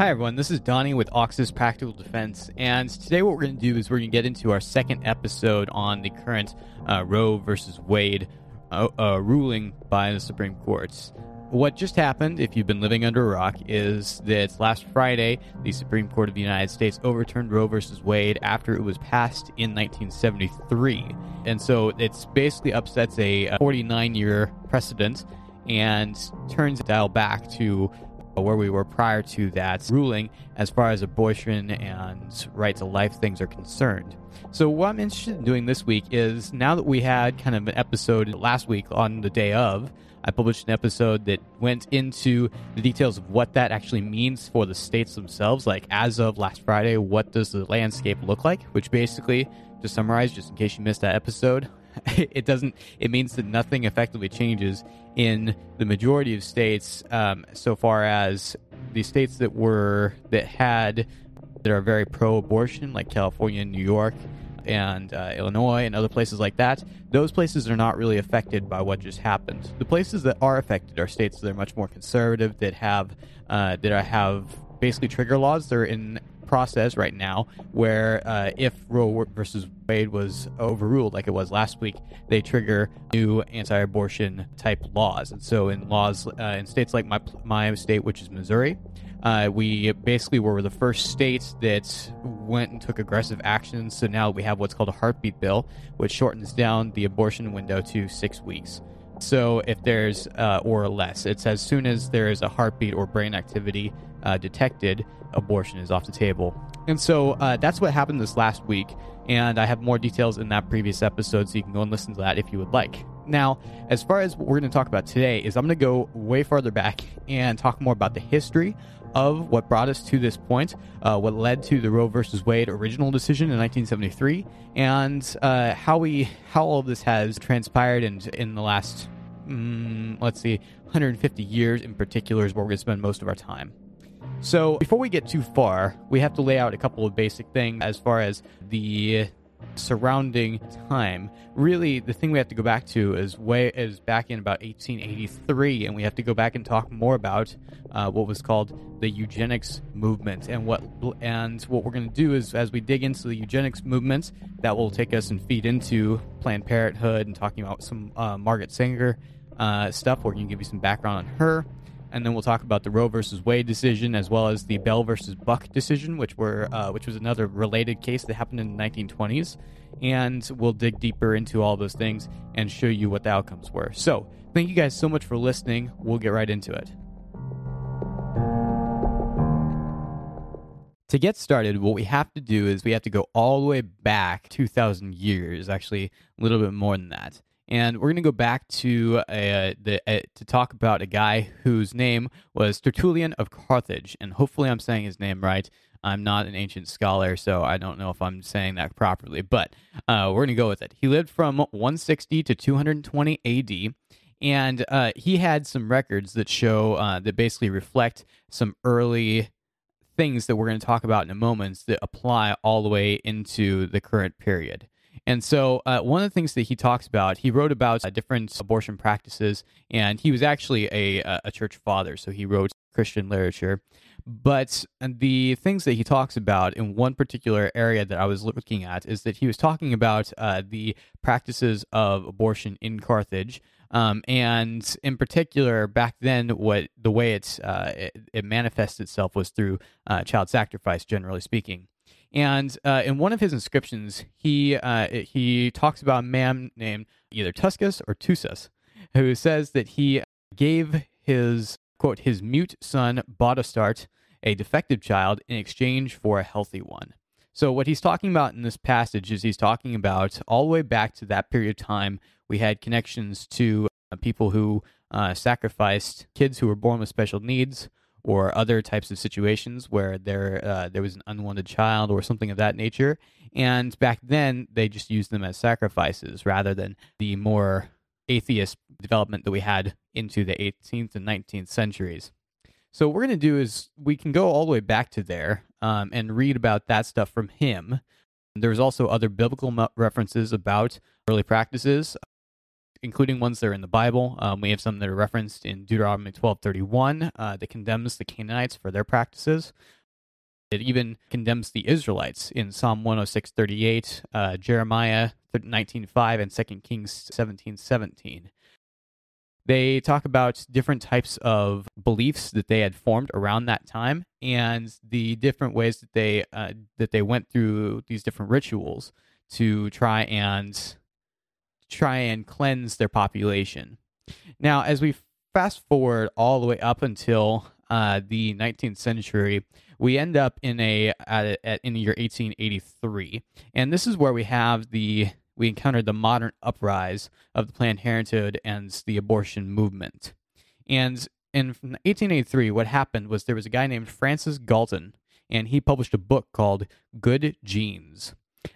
Hi, everyone. This is Donnie with Oxus Practical Defense. And today, what we're going to do is we're going to get into our second episode on the current uh, Roe versus Wade uh, uh, ruling by the Supreme Court. What just happened, if you've been living under a rock, is that last Friday, the Supreme Court of the United States overturned Roe versus Wade after it was passed in 1973. And so it's basically upsets a 49 year precedent and turns the dial back to where we were prior to that ruling as far as abortion and right to life things are concerned. So, what I'm interested in doing this week is now that we had kind of an episode last week on the day of, I published an episode that went into the details of what that actually means for the states themselves. Like, as of last Friday, what does the landscape look like? Which basically, to summarize, just in case you missed that episode, it doesn't it means that nothing effectively changes in the majority of states um, so far as the states that were that had that are very pro-abortion like california new york and uh, illinois and other places like that those places are not really affected by what just happened. The places that are affected are states that are much more conservative that have uh, that have basically trigger laws they're in process right now where uh, if Roe versus Wade was overruled, like it was last week, they trigger new anti-abortion type laws. And so, in laws uh, in states like my my state, which is Missouri, uh, we basically were the first state that went and took aggressive action. So now we have what's called a heartbeat bill, which shortens down the abortion window to six weeks. So if there's uh, or less, it's as soon as there is a heartbeat or brain activity uh, detected, abortion is off the table. And so uh, that's what happened this last week. And I have more details in that previous episode, so you can go and listen to that if you would like. Now, as far as what we're going to talk about today, is I'm going to go way farther back and talk more about the history of what brought us to this point, uh, what led to the Roe versus Wade original decision in 1973, and uh, how we how all of this has transpired in in the last mm, let's see 150 years in particular is where we're going to spend most of our time. So, before we get too far, we have to lay out a couple of basic things as far as the surrounding time. Really, the thing we have to go back to is way is back in about 1883, and we have to go back and talk more about uh, what was called the eugenics movement. And what and what we're going to do is, as we dig into the eugenics movement, that will take us and feed into Planned Parenthood and talking about some uh, Margaret Sanger uh, stuff. We're going to give you some background on her and then we'll talk about the Roe versus Wade decision as well as the Bell versus Buck decision, which were uh, which was another related case that happened in the 1920s, and we'll dig deeper into all those things and show you what the outcomes were. So, thank you guys so much for listening. We'll get right into it. To get started, what we have to do is we have to go all the way back 2,000 years, actually a little bit more than that and we're going to go back to uh, the uh, to talk about a guy whose name was Tertullian of Carthage, and hopefully I'm saying his name right. I'm not an ancient scholar, so I don't know if I'm saying that properly, but uh, we're going to go with it. He lived from 160 to 220 AD, and uh, he had some records that show uh, that basically reflect some early things that we're going to talk about in a moment that apply all the way into the current period. And so, uh, one of the things that he talks about, he wrote about uh, different abortion practices, and he was actually a, a church father, so he wrote Christian literature. But the things that he talks about in one particular area that I was looking at is that he was talking about uh, the practices of abortion in Carthage. Um, and in particular, back then, what the way it's, uh, it, it manifests itself was through uh, child sacrifice, generally speaking. And uh, in one of his inscriptions, he uh, he talks about a man named either Tuscus or Tusas, who says that he gave his quote his mute son Bodostart a defective child in exchange for a healthy one. So what he's talking about in this passage is he's talking about all the way back to that period of time. We had connections to uh, people who uh, sacrificed kids who were born with special needs or other types of situations where there uh, there was an unwanted child or something of that nature. And back then, they just used them as sacrifices rather than the more atheist development that we had into the 18th and 19th centuries. So what we're going to do is we can go all the way back to there um, and read about that stuff from him. There's also other biblical references about early practices including ones that are in the Bible. Um, we have some that are referenced in Deuteronomy 12:31 uh, that condemns the Canaanites for their practices. It even condemns the Israelites in Psalm 106:38, uh, Jeremiah 19:5, and 2 Kings 17:17. They talk about different types of beliefs that they had formed around that time, and the different ways that they uh, that they went through these different rituals to try and try and cleanse their population. Now, as we fast forward all the way up until uh, the 19th century, we end up in a at, at, in the year 1883, and this is where we have the we encountered the modern uprise of the Planned Parenthood and the abortion movement. And in 1883, what happened was there was a guy named Francis Galton, and he published a book called Good Genes.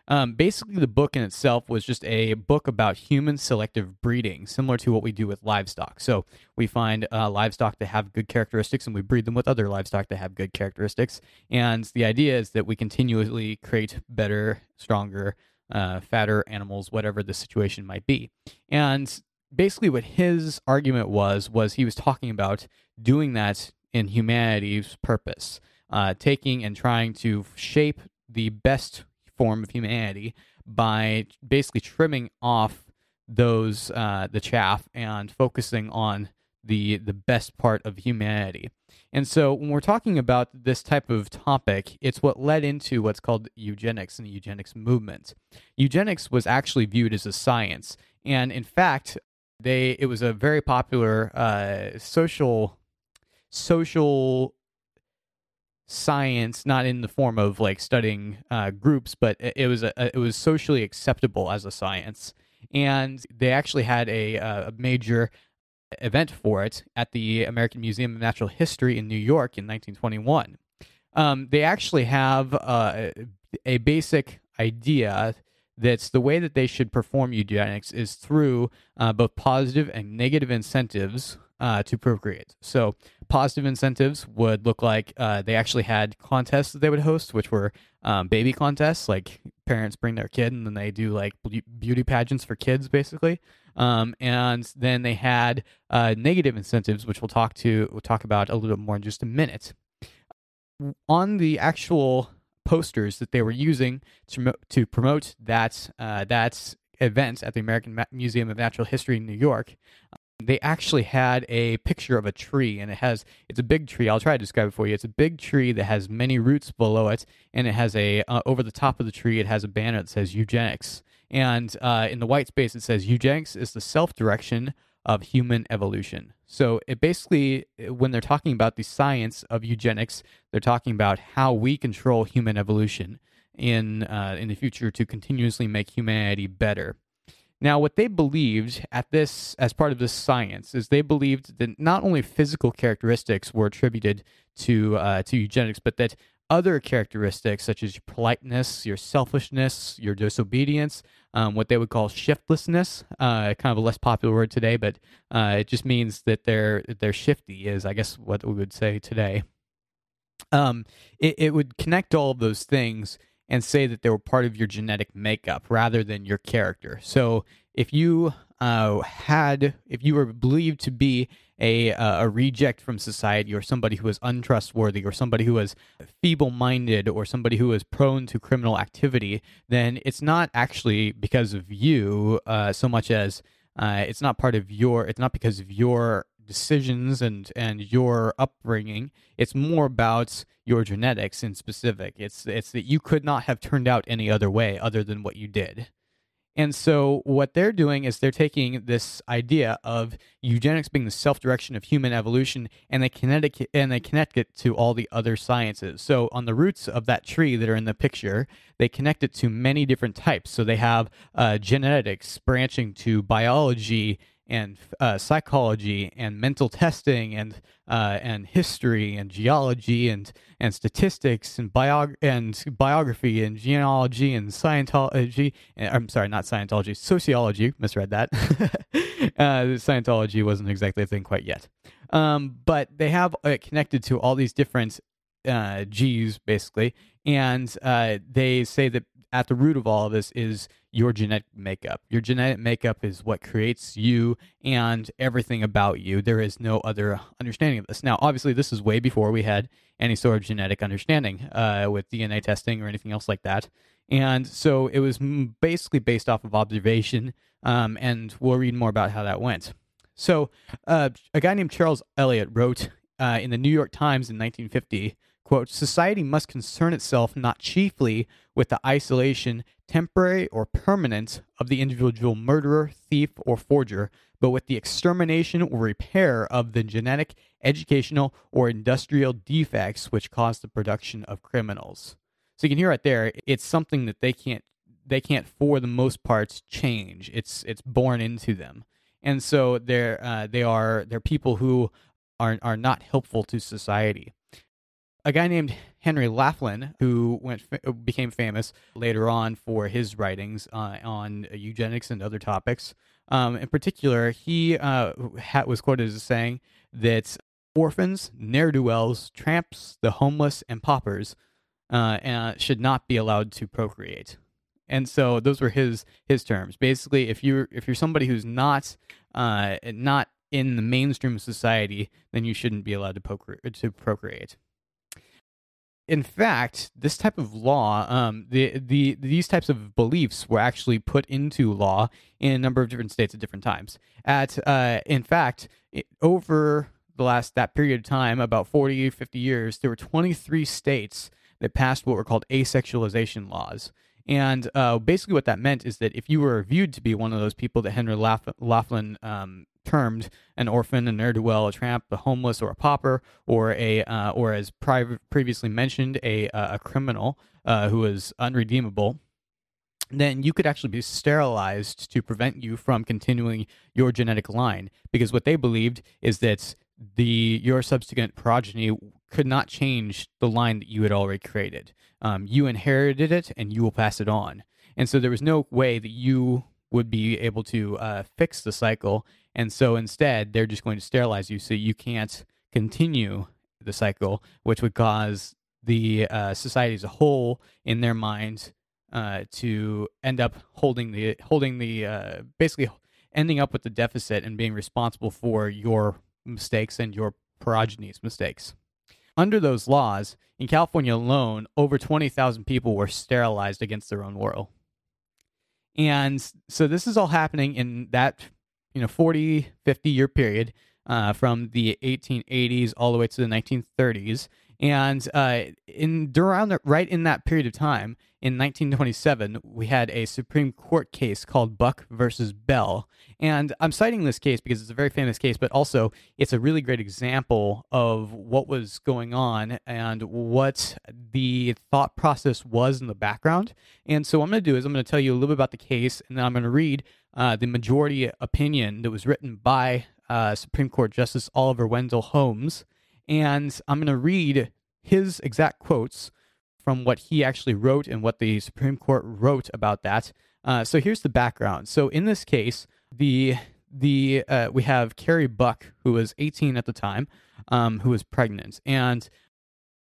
Um, basically, the book in itself was just a book about human selective breeding, similar to what we do with livestock. So we find uh, livestock that have good characteristics and we breed them with other livestock that have good characteristics. And the idea is that we continually create better, stronger, uh, fatter animals, whatever the situation might be. And basically, what his argument was, was he was talking about doing that in humanity's purpose, uh, taking and trying to shape the best form of humanity by basically trimming off those uh, the chaff and focusing on the the best part of humanity. And so when we're talking about this type of topic, it's what led into what's called eugenics and the eugenics movement. Eugenics was actually viewed as a science, and in fact, they it was a very popular uh, social social science, not in the form of like studying uh, groups, but it was a, it was socially acceptable as a science. And they actually had a, a major event for it at the American Museum of Natural History in New York in 1921. Um, they actually have uh, a basic idea that's the way that they should perform eugenics is through uh, both positive and negative incentives uh, to procreate. So, positive incentives would look like uh, they actually had contests that they would host, which were um, baby contests, like parents bring their kid and then they do like beauty pageants for kids, basically. Um, and then they had uh, negative incentives, which we'll talk to we'll talk about a little bit more in just a minute. On the actual posters that they were using to to promote that uh, that event at the American Museum of Natural History in New York, they actually had a picture of a tree and it has it's a big tree i'll try to describe it for you it's a big tree that has many roots below it and it has a uh, over the top of the tree it has a banner that says eugenics and uh, in the white space, it says eugenics is the self direction of human evolution. So it basically, when they're talking about the science of eugenics, they're talking about how we control human evolution in uh, in the future to continuously make humanity better. Now, what they believed at this, as part of this science, is they believed that not only physical characteristics were attributed to uh, to eugenics, but that other characteristics such as your politeness, your selfishness, your disobedience, um, what they would call shiftlessness, uh, kind of a less popular word today, but uh, it just means that they're they're shifty, is I guess what we would say today. Um, it, it would connect all of those things and say that they were part of your genetic makeup rather than your character. So if you uh, had, if you were believed to be a a reject from society or somebody who was untrustworthy or somebody who was feeble-minded or somebody who was prone to criminal activity, then it's not actually because of you uh, so much as uh, it's not part of your. It's not because of your decisions and and your upbringing. It's more about your genetics in specific. It's it's that you could not have turned out any other way other than what you did. And so, what they're doing is they're taking this idea of eugenics being the self direction of human evolution, and they connect it, and they connect it to all the other sciences. So, on the roots of that tree that are in the picture, they connect it to many different types. So, they have uh, genetics branching to biology and uh, psychology and mental testing and uh, and history and geology and and statistics and biog- and biography and genealogy and Scientology. And, I'm sorry, not Scientology, sociology. Misread that. uh, Scientology wasn't exactly a thing quite yet. Um, but they have it connected to all these different uh, G's basically, and uh, they say that at the root of all of this is your genetic makeup. Your genetic makeup is what creates you and everything about you. There is no other understanding of this. Now, obviously, this is way before we had any sort of genetic understanding uh, with DNA testing or anything else like that. And so it was basically based off of observation, um, and we'll read more about how that went. So, uh, a guy named Charles Eliot wrote uh, in the New York Times in 1950 quote, society must concern itself not chiefly with the isolation, temporary or permanent, of the individual murderer, thief, or forger, but with the extermination or repair of the genetic, educational, or industrial defects which cause the production of criminals. So you can hear right there, it's something that they can't they can't for the most part change. It's it's born into them. And so they're uh, they are they're people who are are not helpful to society. A guy named Henry Laughlin, who went became famous later on for his writings uh, on eugenics and other topics. Um, in particular, he uh, was quoted as saying that orphans, ne'er do wells, tramps, the homeless, and paupers uh, should not be allowed to procreate. And so those were his his terms. Basically, if you're if you're somebody who's not uh, not in the mainstream of society, then you shouldn't be allowed to, procre- to procreate. In fact, this type of law, um, the, the these types of beliefs were actually put into law in a number of different states at different times. At uh, in fact, it, over the last that period of time, about 40, 50 years, there were 23 states that passed what were called asexualization laws. And uh, basically, what that meant is that if you were viewed to be one of those people that Henry Laughlin um, termed an orphan, a ne'er do well, a tramp, a homeless, or a pauper, or a uh, or as pri- previously mentioned, a uh, a criminal uh, who was unredeemable, then you could actually be sterilized to prevent you from continuing your genetic line. Because what they believed is that the your subsequent progeny could not change the line that you had already created. Um, you inherited it, and you will pass it on. And so there was no way that you would be able to uh, fix the cycle. And so instead, they're just going to sterilize you, so you can't continue the cycle, which would cause the uh, society as a whole, in their minds, uh, to end up holding the holding the uh, basically ending up with the deficit and being responsible for your mistakes and your progeny's mistakes. Under those laws, in California alone, over 20,000 people were sterilized against their own will. And so this is all happening in that, you know, 40, 50 year period uh, from the 1880s all the way to the 1930s. And uh, in around right in that period of time, in 1927, we had a Supreme Court case called Buck versus Bell. And I'm citing this case because it's a very famous case, but also it's a really great example of what was going on and what the thought process was in the background. And so, what I'm going to do is I'm going to tell you a little bit about the case, and then I'm going to read uh, the majority opinion that was written by uh, Supreme Court Justice Oliver Wendell Holmes. And I'm going to read his exact quotes from what he actually wrote and what the Supreme Court wrote about that. Uh, so here's the background. So in this case, the the uh, we have Carrie Buck, who was 18 at the time, um, who was pregnant, and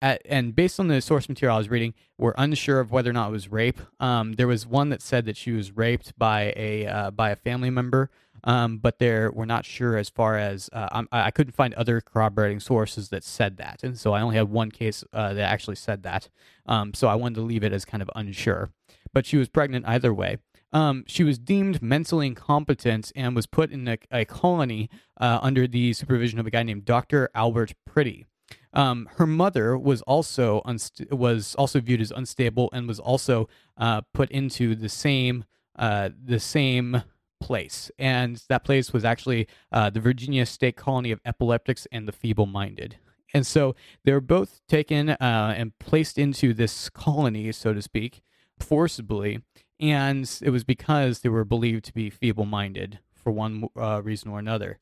at, and based on the source material I was reading, we're unsure of whether or not it was rape. Um, there was one that said that she was raped by a uh, by a family member, um, but there we're not sure as far as uh, I couldn't find other corroborating sources that said that, and so I only had one case uh, that actually said that. Um, so I wanted to leave it as kind of unsure, but she was pregnant either way. Um, she was deemed mentally incompetent and was put in a, a colony uh, under the supervision of a guy named Dr. Albert Priddy. Um, her mother was also unst- was also viewed as unstable and was also uh, put into the same uh, the same place, and that place was actually uh, the Virginia State Colony of Epileptics and the Feeble-Minded. And so they were both taken uh, and placed into this colony, so to speak, forcibly, and it was because they were believed to be feeble-minded for one uh, reason or another.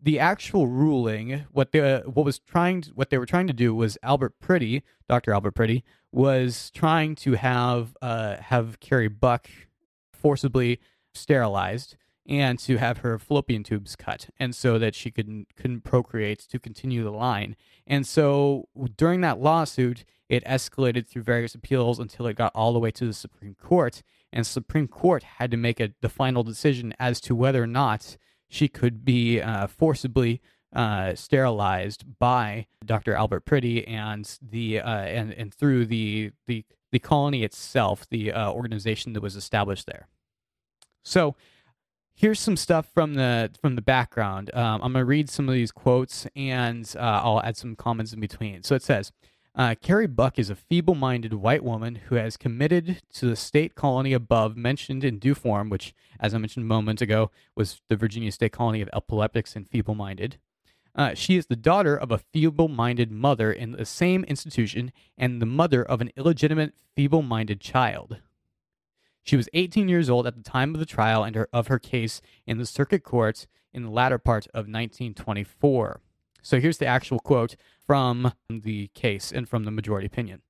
The actual ruling, what the what was trying, to, what they were trying to do was Albert Priddy, Dr. Albert Priddy, was trying to have uh, have Carrie Buck forcibly sterilized and to have her fallopian tubes cut, and so that she couldn't couldn't procreate to continue the line. And so during that lawsuit, it escalated through various appeals until it got all the way to the Supreme Court, and Supreme Court had to make a, the final decision as to whether or not she could be uh, forcibly uh, sterilized by Dr. Albert Priddy and the uh, and and through the the the colony itself, the uh, organization that was established there. So here's some stuff from the from the background. Um, I'm to read some of these quotes and uh, I'll add some comments in between. So it says. Uh, Carrie Buck is a feeble minded white woman who has committed to the state colony above mentioned in due form, which, as I mentioned a moment ago, was the Virginia state colony of epileptics and feeble minded. Uh, she is the daughter of a feeble minded mother in the same institution and the mother of an illegitimate feeble minded child. She was 18 years old at the time of the trial and her, of her case in the circuit court in the latter part of 1924. So here's the actual quote from the case and from the majority opinion.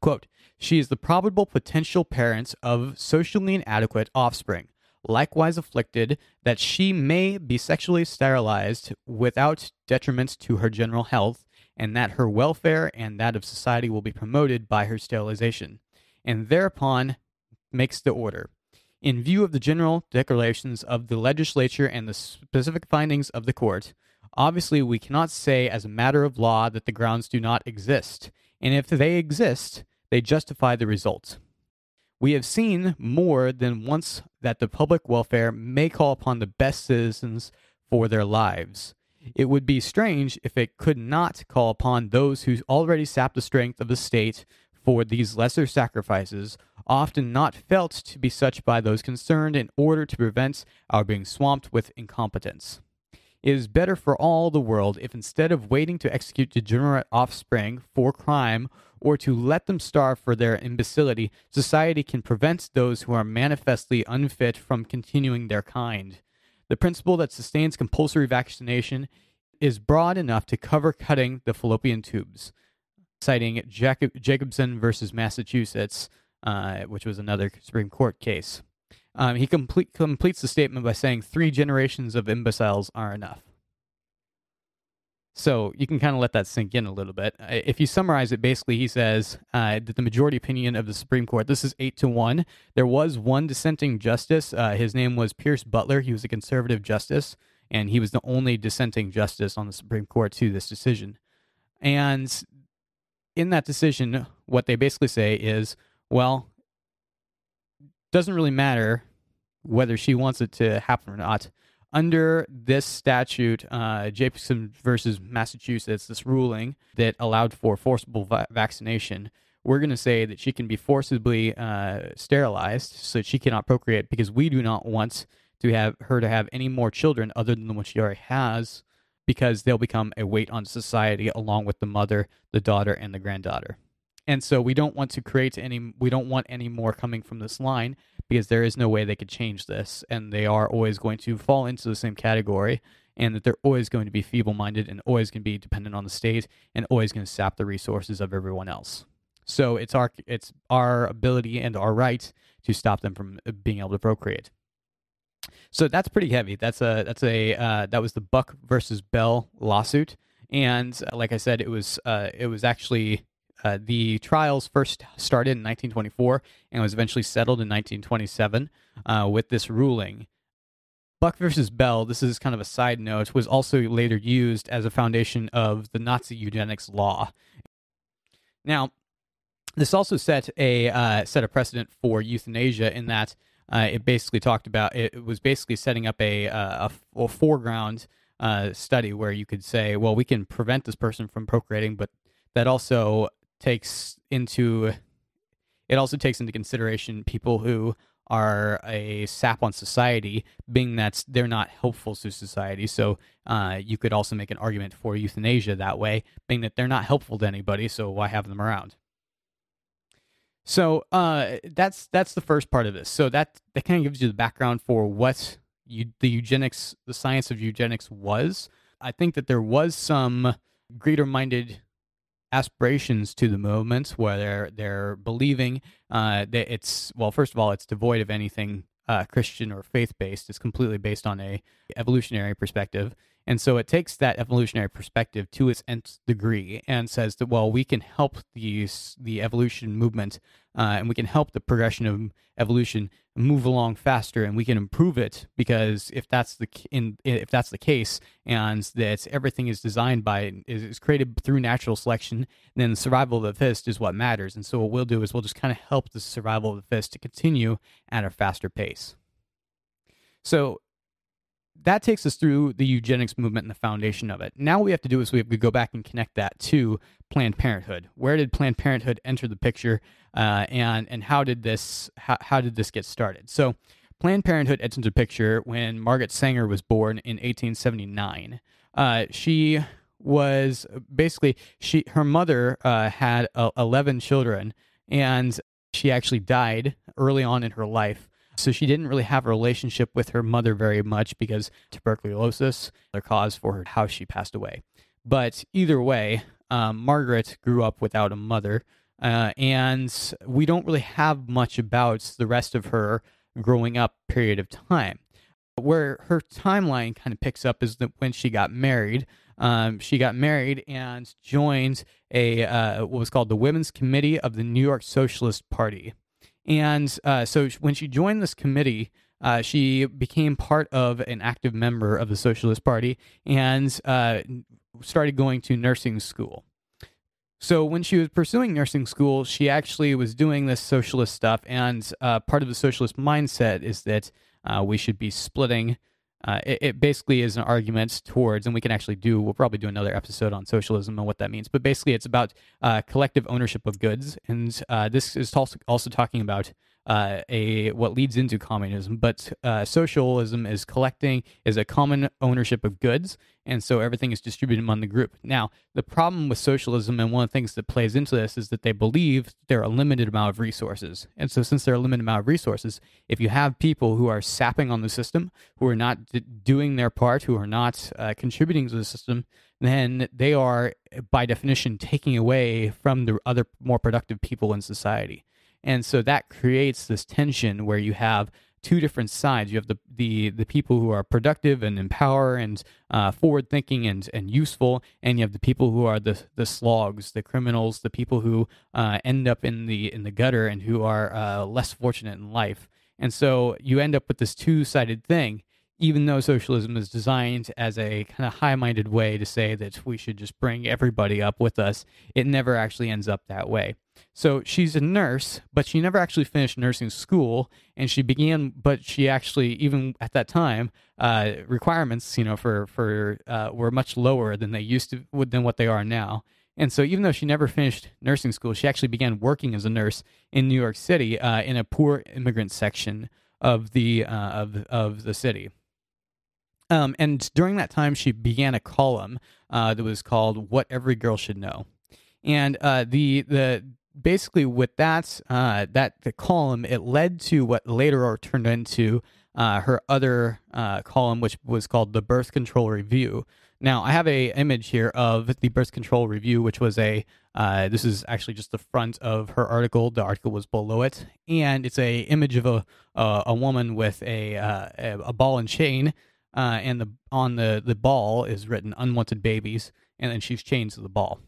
Quote, she is the probable potential parent of socially inadequate offspring likewise afflicted, that she may be sexually sterilized without detriment to her general health, and that her welfare and that of society will be promoted by her sterilization, and thereupon makes the order. In view of the general declarations of the legislature and the specific findings of the court, obviously we cannot say as a matter of law that the grounds do not exist, and if they exist, they justify the result. We have seen more than once that the public welfare may call upon the best citizens for their lives. It would be strange if it could not call upon those who already sap the strength of the state for these lesser sacrifices, often not felt to be such by those concerned, in order to prevent our being swamped with incompetence. It is better for all the world if instead of waiting to execute degenerate offspring for crime or to let them starve for their imbecility, society can prevent those who are manifestly unfit from continuing their kind. The principle that sustains compulsory vaccination is broad enough to cover cutting the fallopian tubes, citing Jacob- Jacobson versus Massachusetts, uh, which was another Supreme Court case. Um, he complete, completes the statement by saying three generations of imbeciles are enough. So you can kind of let that sink in a little bit. If you summarize it, basically, he says uh, that the majority opinion of the Supreme Court, this is eight to one. There was one dissenting justice. Uh, his name was Pierce Butler. He was a conservative justice, and he was the only dissenting justice on the Supreme Court to this decision. And in that decision, what they basically say is, well, doesn't really matter whether she wants it to happen or not. Under this statute, uh, Jacobson versus Massachusetts, this ruling that allowed for forcible va- vaccination, we're going to say that she can be forcibly uh, sterilized so that she cannot procreate because we do not want to have her to have any more children other than what she already has because they'll become a weight on society along with the mother, the daughter, and the granddaughter. And so we don't want to create any we don't want any more coming from this line because there is no way they could change this and they are always going to fall into the same category and that they're always going to be feeble-minded and always going to be dependent on the state and always going to sap the resources of everyone else. So it's our it's our ability and our right to stop them from uh, being able to procreate. So that's pretty heavy. That's a that's a uh, that was the Buck versus Bell lawsuit, and uh, like I said, it was uh, it was actually uh, the trials first started in 1924 and was eventually settled in 1927 uh, with this ruling. Buck versus Bell, this is kind of a side note, was also later used as a foundation of the Nazi eugenics law. Now, this also set a uh, set a precedent for euthanasia in that uh, it basically talked about it was basically setting up a uh, a, a foreground uh, study where you could say, well, we can prevent this person from procreating, but that also takes into it also takes into consideration people who are a sap on society, being that they're not helpful to society. So uh, you could also make an argument for euthanasia that way, being that they're not helpful to anybody. So why have them around? So uh, that's that's the first part of this. So that that kind of gives you the background for what you, the eugenics, the science of eugenics was. I think that there was some greater-minded aspirations to the movement where they're they're believing uh, that it's well first of all it's devoid of anything uh, Christian or faith based. It's completely based on a evolutionary perspective. And so it takes that evolutionary perspective to its nth degree and says that, well, we can help these, the evolution movement uh, and we can help the progression of evolution move along faster and we can improve it because if that's the in if that's the case and that everything is designed by is created through natural selection then the survival of the fittest is what matters. And so what we'll do is we'll just kind of help the survival of the fittest to continue at a faster pace. So that takes us through the eugenics movement and the foundation of it. Now what we have to do is we have to go back and connect that to Planned Parenthood. Where did Planned Parenthood enter the picture, uh, and and how did this how, how did this get started? So Planned Parenthood entered the picture when Margaret Sanger was born in 1879. Uh, she was basically she her mother uh, had uh, 11 children, and she actually died early on in her life so she didn't really have a relationship with her mother very much because tuberculosis, the cause for how she passed away. But either way, um, Margaret grew up without a mother, uh, and we don't really have much about the rest of her growing up period of time. Where her timeline kind of picks up is that when she got married, um, she got married and joined a uh, what was called the Women's Committee of the New York Socialist Party. And uh, so when she joined this committee, uh, she became part of an active member of the Socialist Party and uh, started going to nursing school. So when she was pursuing nursing school, she actually was doing this socialist stuff, and uh, part of the socialist mindset is that uh, we should be splitting uh, it, it, basically is an argument towards, and we can actually do, we'll probably do another episode on socialism and what that means. But basically, it's about uh, collective ownership of goods. And uh, this is also, also talking about uh, a what leads into communism. But uh, socialism is collecting is a common ownership of goods, and so everything is distributed among the group. Now, the problem with socialism, and one of the things that plays into this, is that they believe there are a limited amount of resources. And so, since there are a limited amount of resources, if you have people who are sapping on the system, who are not d- doing their part, who are not uh, contributing to the system, then they are, by definition, taking away from the other more productive people in society. And so that creates this tension where you have two different sides. You have the the the people who are productive and empower and uh, forward thinking and and useful, and you have the people who are the the slogs, the criminals, the people who uh, end up in the in the gutter and who are uh, less fortunate in life. And so you end up with this two sided thing. Even though socialism is designed as a kind of high minded way to say that we should just bring everybody up with us, it never actually ends up that way. So she's a nurse, but she never actually finished nursing school, and she began. But she actually, even at that time, uh, requirements, you know, for for uh, were much lower than they used to than what they are now. And so, even though she never finished nursing school, she actually began working as a nurse in New York City uh, in a poor immigrant section of the uh, of of the city. Um, and during that time, she began a column uh, that was called "What Every Girl Should Know." And uh, the the basically with that uh, that the column it led to what later turned into uh, her other uh, column which was called the birth control review. Now i have a image here of the birth control review which was a uh, this is actually just the front of her article. The article was below it. And it's a image of a a woman with a uh, a ball and chain uh, and the on the the ball is written unwanted babies and then she's chained to the ball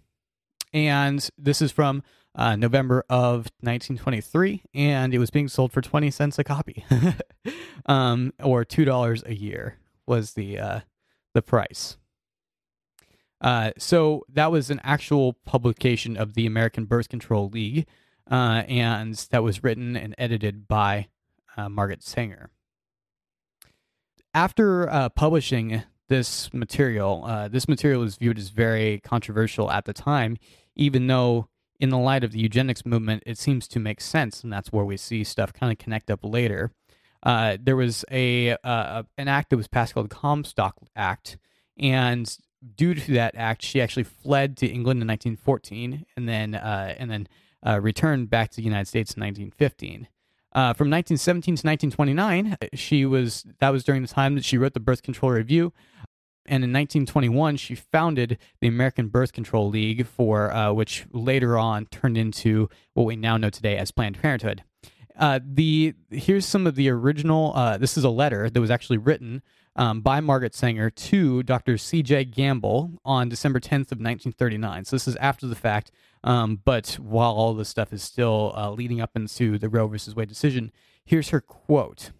and this is from uh, November of 1923, and it was being sold for 20 cents a copy, um, or two dollars a year was the uh, the price. Uh, so that was an actual publication of the American Birth Control League, uh, and that was written and edited by uh, Margaret Sanger. After uh, publishing this material, this material was viewed as very controversial at the time, even though in the light of the eugenics movement, it seems to make sense, and that's where we see stuff kind of connect up later. Uh, there was a uh, an act that was passed called the Comstock Act, and due to that act, she actually fled to England in 1914, and then uh, and then uh, returned back to the United States in 1915. Uh, from 1917 to 1929, she was that was during the time that she wrote the Birth Control Review, and in 1921, she founded the American Birth Control League, for uh, which later on turned into what we now know today as Planned Parenthood. uh, the here's some of the original. Uh, this is a letter that was actually written um, by Margaret Sanger to Dr. C.J. Gamble on December 10th of 1939. So this is after the fact, um, but while all this stuff is still uh, leading up into the Roe versus Wade decision, here's her quote.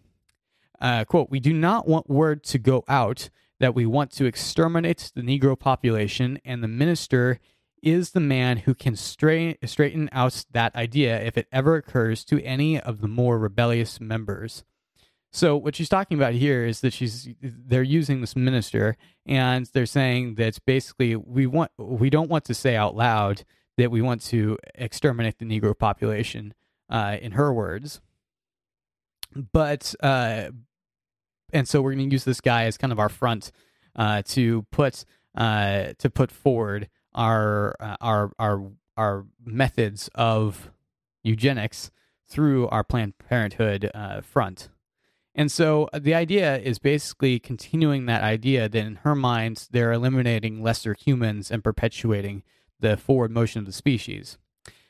Uh, quote, we do not want word to go out that we want to exterminate the Negro population, and the minister is the man who can straighten, straighten out that idea if it ever occurs to any of the more rebellious members. So what she's talking about here is that she's they're using this minister and they're saying that basically we want we don't want to say out loud that we want to exterminate the Negro population, uh, in her words. But uh, and so we're going to use this guy as kind of our front uh, to put uh, to put forward our uh, our our our methods of eugenics through our Planned Parenthood uh, front. And so uh, the idea is basically continuing that idea that in her mind they're eliminating lesser humans and perpetuating the forward motion of the species.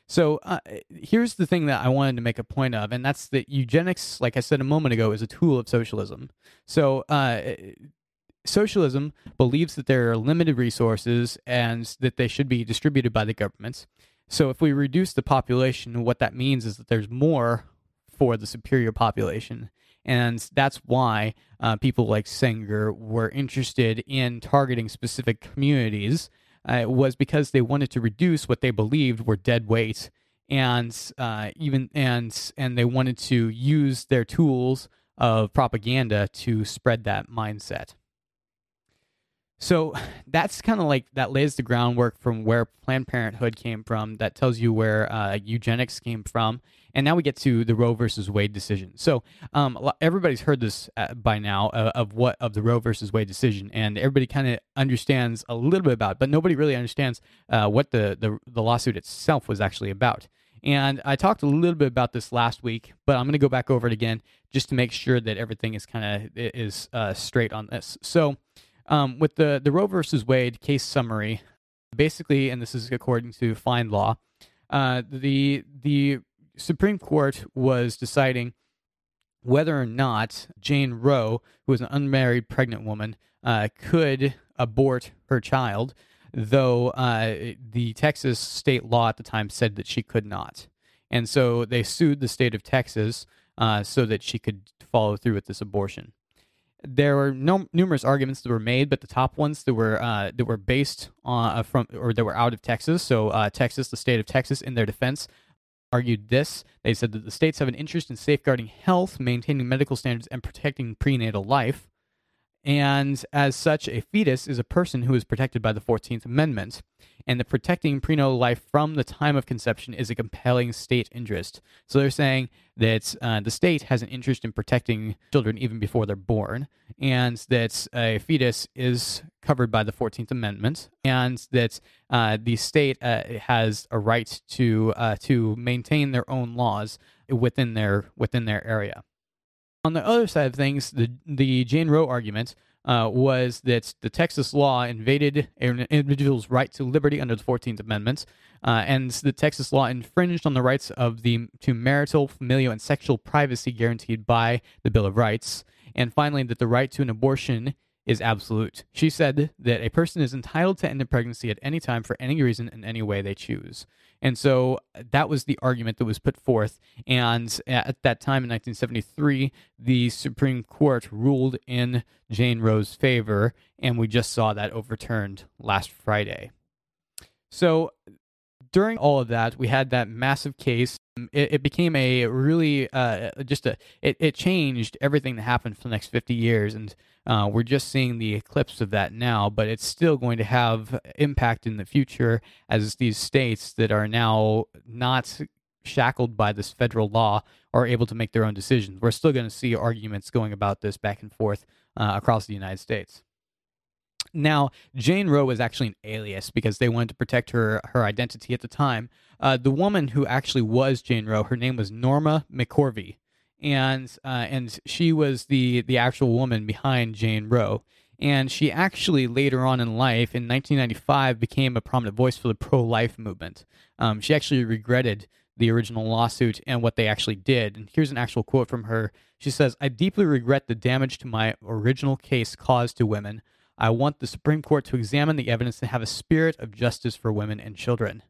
So uh, here's the thing that I wanted to make a point of, and that's that eugenics, like I said a moment ago, is a tool of socialism. So uh, socialism believes that there are limited resources and that they should be distributed by the government. So if we reduce the population, what that means is that there's more for the superior population. And that's why uh, people like Sanger were interested in targeting specific communities uh, was because they wanted to reduce what they believed were dead weight, and uh, even and and they wanted to use their tools of propaganda to spread that mindset. So that's kind of like that lays the groundwork from where Planned Parenthood came from. That tells you where uh, eugenics came from, and now we get to the Roe versus Wade decision. So um, everybody's heard this uh, by now uh, of what of the Roe versus Wade decision, and everybody kind of understands a little bit about it, but nobody really understands uh, what the, the the lawsuit itself was actually about. And I talked a little bit about this last week, but I'm going to go back over it again just to make sure that everything is kind of is uh, straight on this. So, um, with the the Roe versus Wade case summary, basically, and this is according to FindLaw, uh, the the Supreme Court was deciding whether or not Jane Roe, who was an unmarried pregnant woman, uh, could abort her child, though uh, the Texas state law at the time said that she could not. And so they sued the state of Texas uh, so that she could follow through with this abortion. There were no, numerous arguments that were made, but the top ones that were uh, that were based on uh, from or that were out of Texas. So uh, Texas, the state of Texas, in their defense, argued this. They said that the states have an interest in safeguarding health, maintaining medical standards, and protecting prenatal life. And as such, a fetus is a person who is protected by the 14th Amendment. And the protecting prenatal life from the time of conception is a compelling state interest. So they're saying that uh, the state has an interest in protecting children even before they're born, and that a fetus is covered by the 14th Amendment, and that uh, the state uh, has a right to uh, to maintain their own laws within their within their area. On the other side of things, the the Jane Roe argument uh, was that the Texas law invaded an individual's right to liberty under the Fourteenth Amendment, uh, and the Texas law infringed on the rights of the to marital, familial, and sexual privacy guaranteed by the Bill of Rights, and finally that the right to an abortion is absolute. She said that a person is entitled to end a pregnancy at any time for any reason in any way they choose. And so uh, that was the argument that was put forth. And at that time in 1973, the Supreme Court ruled in Jane Roe's favor, and we just saw that overturned last Friday. So during all of that, we had that massive case. It, it became a really uh, just a it, it changed everything that happened for the next 50 years, and uh, we're just seeing the eclipse of that now. But it's still going to have impact in the future as these states that are now not shackled by this federal law are able to make their own decisions. We're still going to see arguments going about this back and forth uh, across the United States. Now, Jane Roe was actually an alias because they wanted to protect her her identity at the time. Uh, the woman who actually was Jane Roe, her name was Norma McCorvey, and uh, and she was the the actual woman behind Jane Roe. And she actually later on in life, in 1995, became a prominent voice for the pro-life movement. Um, she actually regretted the original lawsuit and what they actually did. And here's an actual quote from her. She says, I deeply regret the damage to my original case caused to women. I want the Supreme Court to examine the evidence and have a spirit of justice for women and children.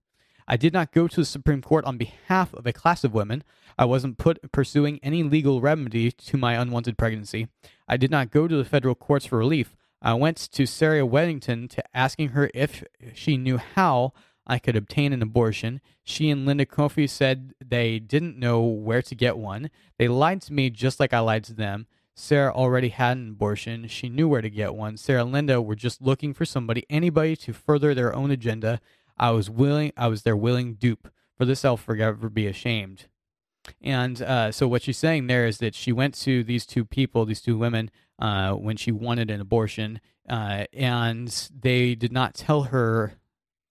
I did not go to the Supreme Court on behalf of a class of women. I wasn't put pursuing any legal remedy to my unwanted pregnancy. I did not go to the federal courts for relief. I went to Sarah Weddington to asking her if she knew how I could obtain an abortion. She and Linda Coffee said they didn't know where to get one. They lied to me just like I lied to them. Sarah already had an abortion. She knew where to get one. Sarah and Linda were just looking for somebody, anybody to further their own agenda. I was willing, I was their willing dupe. For this, I'll forever be ashamed. And uh, so, what she's saying there is that she went to these two people, these two women, uh, when she wanted an abortion, uh, and they did not tell her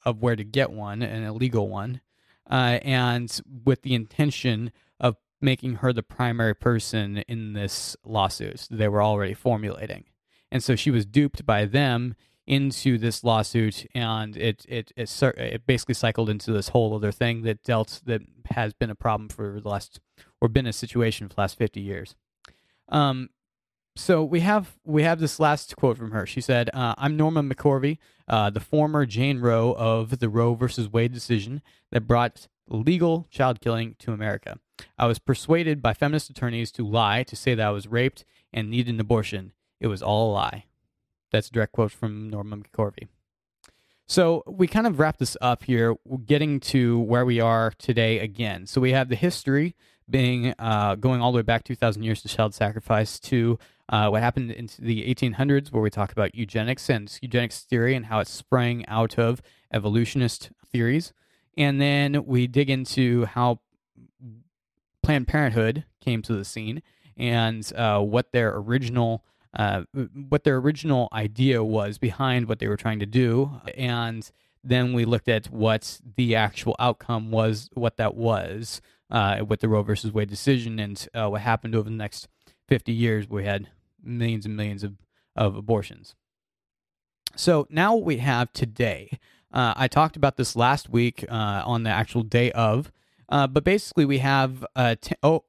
of where to get one, an illegal one, uh, and with the intention of making her the primary person in this lawsuit they were already formulating. And so she was duped by them into this lawsuit, and it it it, it basically cycled into this whole other thing that dealt that has been a problem for the last or been a situation for the last fifty years. Um, so we have we have this last quote from her. She said, uh, "I'm Norma McCorvey, uh, the former Jane Roe of the Roe versus Wade decision that brought legal child killing to America. I was persuaded by feminist attorneys to lie to say that I was raped and needed an abortion. It was all a lie." That's a direct quote from Norma McCorvey. So we kind of wrap this up here, getting to where we are today again. So we have the history being uh, going all the way back 2,000 years to child sacrifice to uh, what happened in the 1800s, where we talk about eugenics and eugenics theory and how it sprang out of evolutionist theories. And then we dig into how Planned Parenthood came to the scene and uh, what their original uh, what their original idea was behind what they were trying to do, and then we looked at what the actual outcome was, what that was uh, with the Roe versus Wade decision, and uh, what happened over the next 50 years. We had millions and millions of, of abortions. So now what we have today, uh, I talked about this last week uh, on the actual day of uh, but basically, we have uh,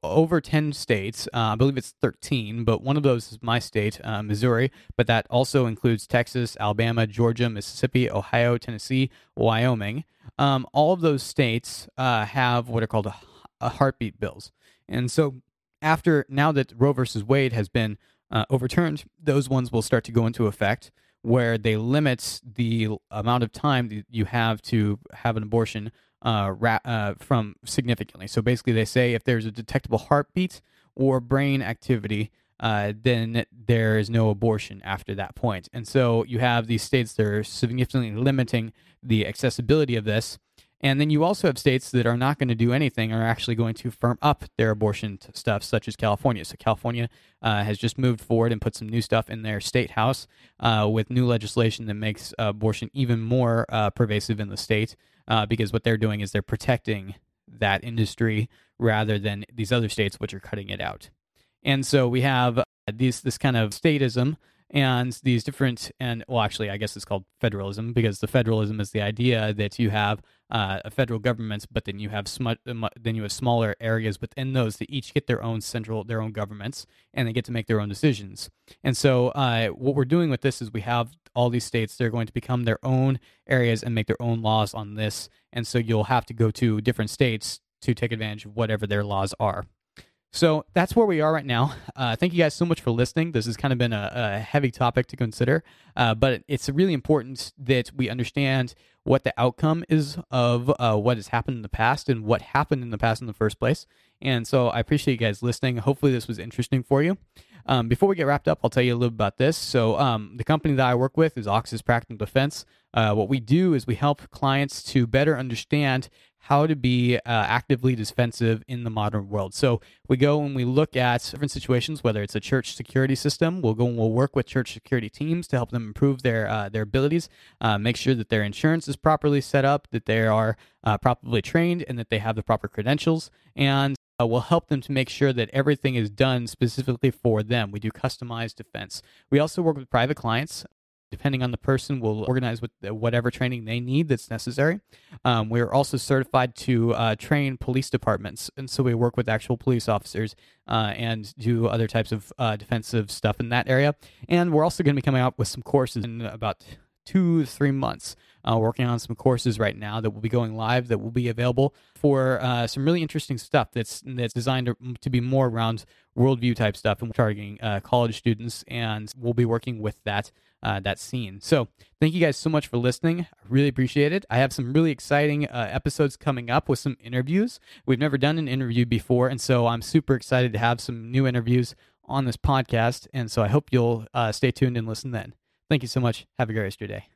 over 10 states. Uh, I believe it's 13, but one of those is my state, uh, Missouri. But that also includes Texas, Alabama, Georgia, Mississippi, Ohio, Tennessee, Wyoming. Um, all of those states uh, have what are called a, a, heartbeat bills. And so, after now that Roe versus Wade has been uh, overturned, those ones will start to go into effect where they limit the amount of time that you have to have an abortion uh, ra- uh, from significantly. So basically, they say if there's a detectable heartbeat or brain activity, uh, then there is no abortion after that point. And so you have these states that are significantly limiting the accessibility of this. And then you also have states that are not going to do anything are actually going to firm up their abortion stuff, such as California. So California uh, has just moved forward and put some new stuff in their state house uh, with new legislation that makes abortion even more uh, pervasive in the state uh, because what they're doing is they're protecting that industry rather than these other states which are cutting it out. And so we have uh, these this kind of statism and these different and well actually i guess it's called federalism because the federalism is the idea that you have uh, a federal government but then you have sm- then you have smaller areas within those that each get their own central their own governments and they get to make their own decisions. And so uh, what we're doing with this is we have all these states they're going to become their own areas and make their own laws on this and so you'll have to go to different states to take advantage of whatever their laws are so that's where we are right now. Uh, thank you guys so much for listening. This has kind of been a, a heavy topic to consider, uh, but it's really important that we understand what the outcome is of uh, what has happened in the past and what happened in the past in the first place. And so I appreciate you guys listening. Hopefully, this was interesting for you. Um, before we get wrapped up, I'll tell you a little bit about this. So, um, the company that I work with is Oxus Practical Defense. Uh, what we do is we help clients to better understand how to be uh, actively defensive in the modern world. So we go and we look at different situations, whether it's a church security system. We'll go and we'll work with church security teams to help them improve their uh, their abilities, uh, make sure that their insurance is properly set up, that they are uh, properly trained, and that they have the proper credentials. And uh, will help them to make sure that everything is done specifically for them. We do customized defense. We also work with private clients depending on the person, we'll organize with whatever training they need that's necessary. Um, we're also certified to uh, train police departments, and so we work with actual police officers uh, and do other types of uh, defensive stuff in that area. And we're also going to be coming out with some courses in about two to three months. Uh, working on some courses right now that will be going live that will be available for uh, some really interesting stuff that's that's designed to, to, be more around worldview type stuff and targeting uh, college students and we'll be working with that uh, that scene. So thank you guys so much for listening. I really appreciate it. I have some really exciting uh, episodes coming up with some interviews. We've never done an interview before, and so I'm super excited to have some new interviews on this podcast. And so I hope you'll uh, stay tuned and listen then. Thank you so much. Have a great rest of your day.